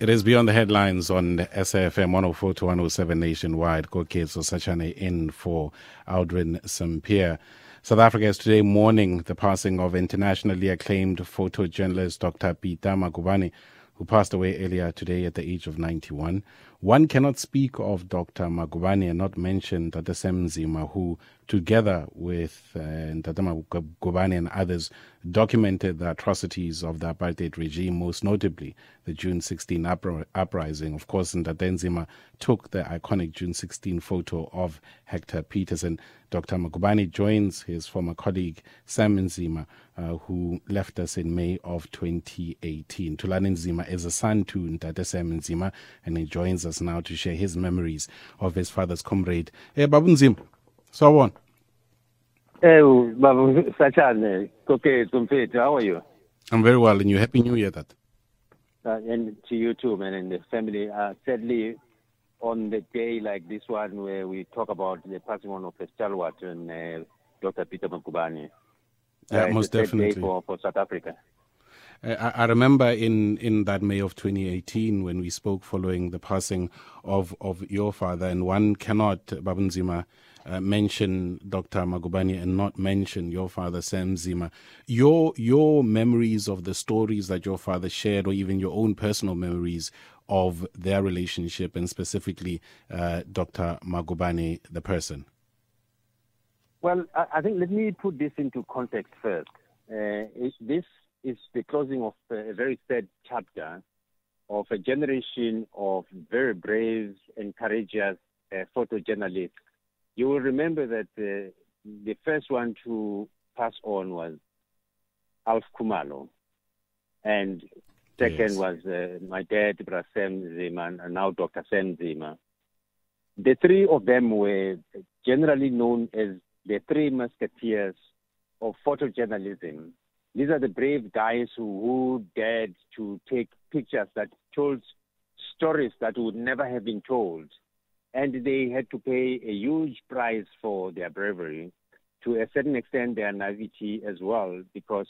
It is beyond the headlines on SAFM 104 to 107 nationwide. Koketso Sachane in for Aldrin Sampear. South Africa is today mourning the passing of internationally acclaimed photojournalist Dr. Peter Magubane, who passed away earlier today at the age of 91. One cannot speak of Dr. Magubane and not mention Tata Sam Nzima, who, together with uh, Tata Magubane and others, documented the atrocities of the apartheid regime, most notably the June 16 uprising. Of course, Tata Nzima took the iconic June 16 photo of Hector Pieterson. Dr. Magubane joins his former colleague Sam Nzima, uh, who left us in May of 2018. Thulani Nzima is a son to Tata Sam Nzima, and he joins us now to share his memories of his father's comrade. Hey, Babu Nzim, so on. Hey, Babu Sachane, Koke Tumpete, how are you? I'm very well, and you? Happy New Year, that. Uh, and to you too, man, and the family. Uh, sadly, on the day like this one, where we talk about the passing on of a stalwart and uh, Dr. Peter Magubane. Yeah, uh, most definitely. For, for South Africa. I, I, remember in, in that May of 2018 when we spoke following the passing of, of your father, and one cannot, Babunzima, uh, mention Dr. Magubane and not mention your father, Sam Nzima. Your, your memories of the stories that your father shared, or even your own personal memories of their relationship, and specifically uh, Dr. Magubane, the person? Well, I, I, think let me put this into context first. Uh, this is the closing of a very sad chapter of a generation of very brave and courageous uh, photojournalists. You will remember that uh, the first one to pass on was Alf Kumalo, and second yes. was uh, my dad, Bra Sam Nzima, and now Dr. Sam Nzima. The three of them were generally known as the three musketeers of photojournalism these are the brave guys who, who dared to take pictures that told stories that would never have been told. And they had to pay a huge price for their bravery, to a certain extent, their naivety as well. Because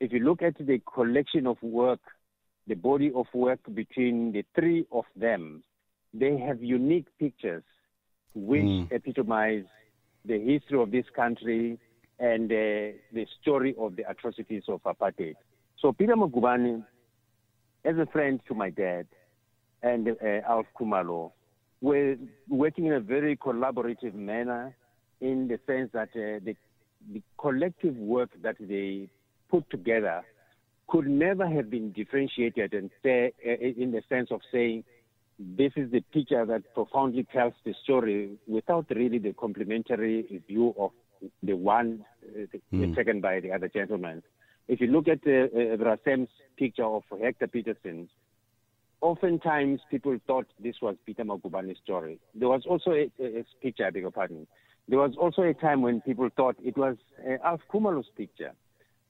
if you look at the collection of work, the body of work between the three of them, they have unique pictures which mm. epitomize the history of this country, and uh, the story of the atrocities of apartheid. So Peter Magubane, as a friend to my dad and uh, Alf Kumalo, were working in a very collaborative manner in the sense that uh, the, the collective work that they put together could never have been differentiated and say, uh, in the sense of saying this is the picture that profoundly tells the story without really the complementary view of the one uh, mm. taken by the other gentleman. If you look at uh, uh, Bra Sam's picture of Hector Pieterson, oftentimes people thought this was Peter Magubane's story. There was also a, a, a, picture, I beg your pardon. There was also a time when people thought it was uh, Alf Kumalo's picture.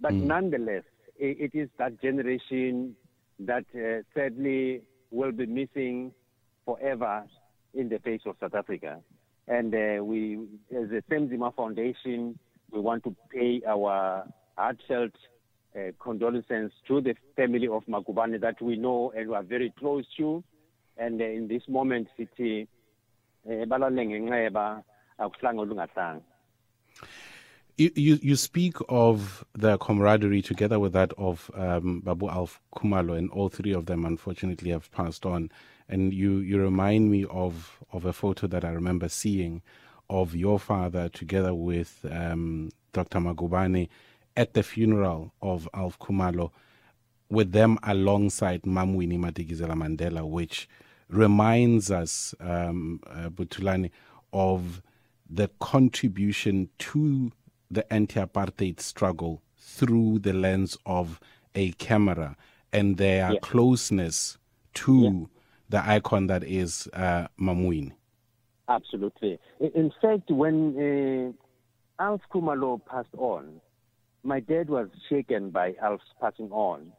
But mm. nonetheless, it, it is that generation that uh, sadly will be missing forever in the face of South Africa. And uh, we, as the Sam Nzima Foundation, we want to pay our heartfelt uh, condolences to the family of Magubane that we know and we are very close to. And uh, in this moment, sithi uh, you, you, you speak of the camaraderie together with that of um, Babu Alf Kumalo, and all three of them unfortunately have passed on. And you, you remind me of, of a photo that I remember seeing of your father together with um, Dr. Magubane at the funeral of Alf Kumalo, with them alongside Mamwini Madikizela Mandela, which reminds us, um, uh, Butulani, of the contribution to the anti apartheid struggle through the lens of a camera and their yeah. closeness to yeah. the icon that is uh, Mamwini. Absolutely. In fact, when uh, Alf Kumalo passed on, my dad was shaken by Alf's passing on.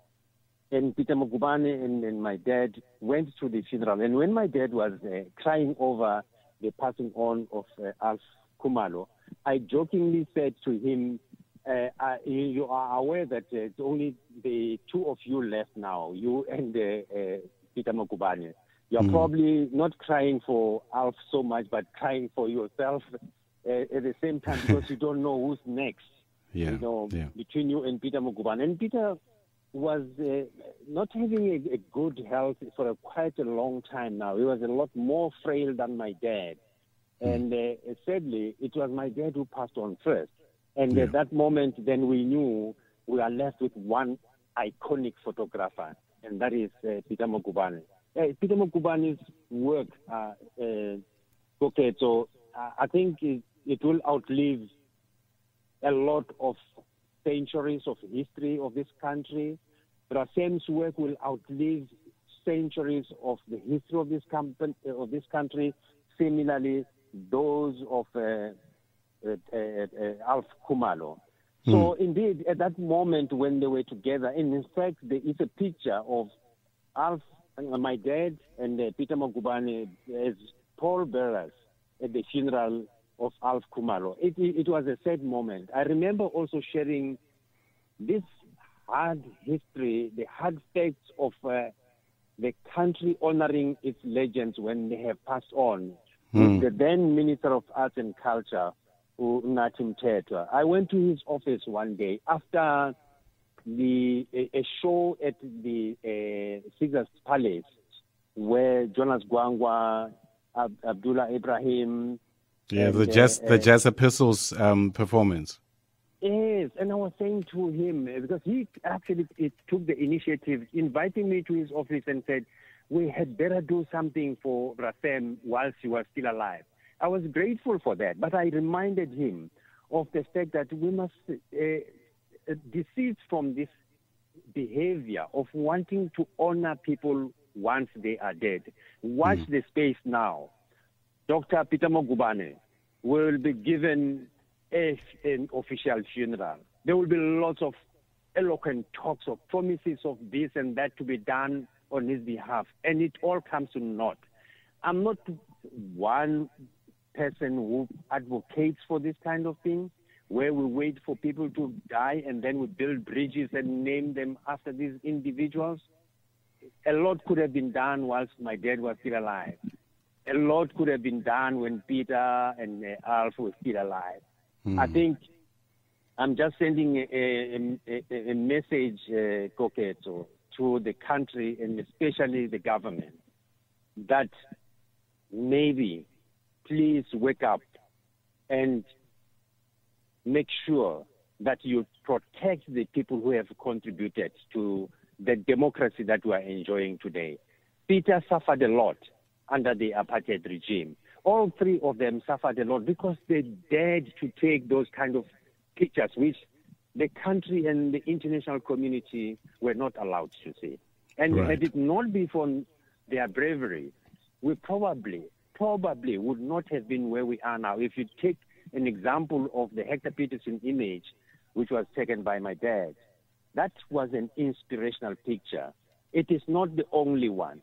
And Peter Magubane and, and, my dad went to the funeral. And when my dad was uh, crying over the passing on of uh, Alf Kumalo, I jokingly said to him, uh, uh, you are aware that uh, it's only the two of you left now, you and uh, uh Peter Magubane. You're mm. probably not crying for Alf so much, but crying for yourself uh, at the same time because you don't know who's next. Yeah. You know, yeah. between you and Peter Magubane. And Peter was uh, not having a, a, good health for a, quite a long time now. He was a lot more frail than my dad. Mm. And uh, sadly, it was my dad who passed on first. And yeah. at that moment, then we knew we are left with one iconic photographer, and that is uh, Peter Magubane. Uh, Peter Magubane's work, uh, uh, okay, so uh, I think it, it will outlive a lot of centuries of history of this country. Rasem's work will outlive centuries of the history of this, company, of this country. Similarly, those of uh, uh, uh, uh Alf Kumalo. So mm. indeed, at that moment when they were together, and in fact, there is a picture of Alf, uh, my dad, and uh, Peter Magubane as pall bearers at the funeral of Alf Kumalo. It, it was a sad moment. I remember also sharing this hard history, the hard facts of uh, the country honoring its legends when they have passed on. Mm. The then Minister of Arts and Culture, Nathi Mthethwa. I went to his office one day after the a, a show at the uh, Caesar's Palace where Jonas Gwangwa, Ab- Abdullah Ibrahim. Yeah, and, the jazz uh, the jazz epistles um, performance. Yes, and I was saying to him because he actually it took the initiative, inviting me to his office and said, "We had better do something for Rasem whilst he was still alive." I was grateful for that, but I reminded him of the fact that we must uh, uh, desist from this behavior of wanting to honor people once they are dead. Watch mm. the space now. Dr. Peter Magubane will be given a, an official funeral. There will be lots of eloquent talks of promises of this and that to be done on his behalf, and it all comes to naught. I'm not one person who advocates for this kind of thing, where we wait for people to die and then we build bridges and name them after these individuals. A lot could have been done whilst my dad was still alive. A lot could have been done when Peter and uh, Alf were still alive. Mm. I think I'm just sending a, a, a, a message, uh, Koketso, to the country and especially the government that maybe please wake up and make sure that you protect the people who have contributed to the democracy that we are enjoying today. Peter suffered a lot under the apartheid regime. All three of them suffered a lot because they dared to take those kind of pictures, which the country and the international community were not allowed to see. And right. had it not been for their bravery, we probably probably would not have been where we are now. If you take an example of the Hector Pieterson image, which was taken by my dad, that was an inspirational picture. It is not the only one.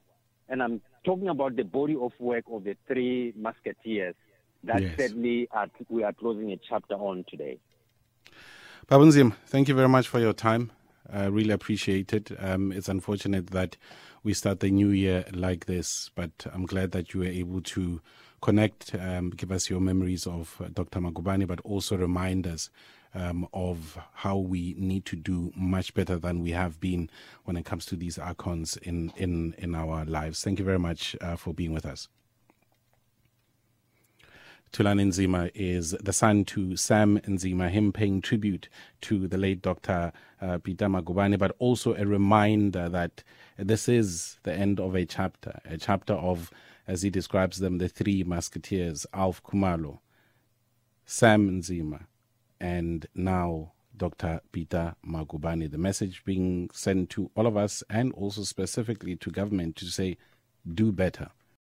And I'm talking about the body of work of the three musketeers that yes. sadly are, we are closing a chapter on today. Babunzim, thank you very much for your time. I really appreciate it. Um, it's unfortunate that we start the new year like this, but I'm glad that you were able to connect, um, give us your memories of uh, Dr. Magubane, but also remind us um, of how we need to do much better than we have been when it comes to these icons in, in, in our lives. Thank you very much uh, for being with us. Thulani Nzima is the son to Sam Nzima, him paying tribute to the late Dr. Uh, Peter Magubane, but also a reminder that this is the end of a chapter, a chapter of, as he describes them, the three musketeers, Alf Kumalo, Sam Nzima, and now Dr. Peter Magubane. The message being sent to all of us and also specifically to government to say, do better.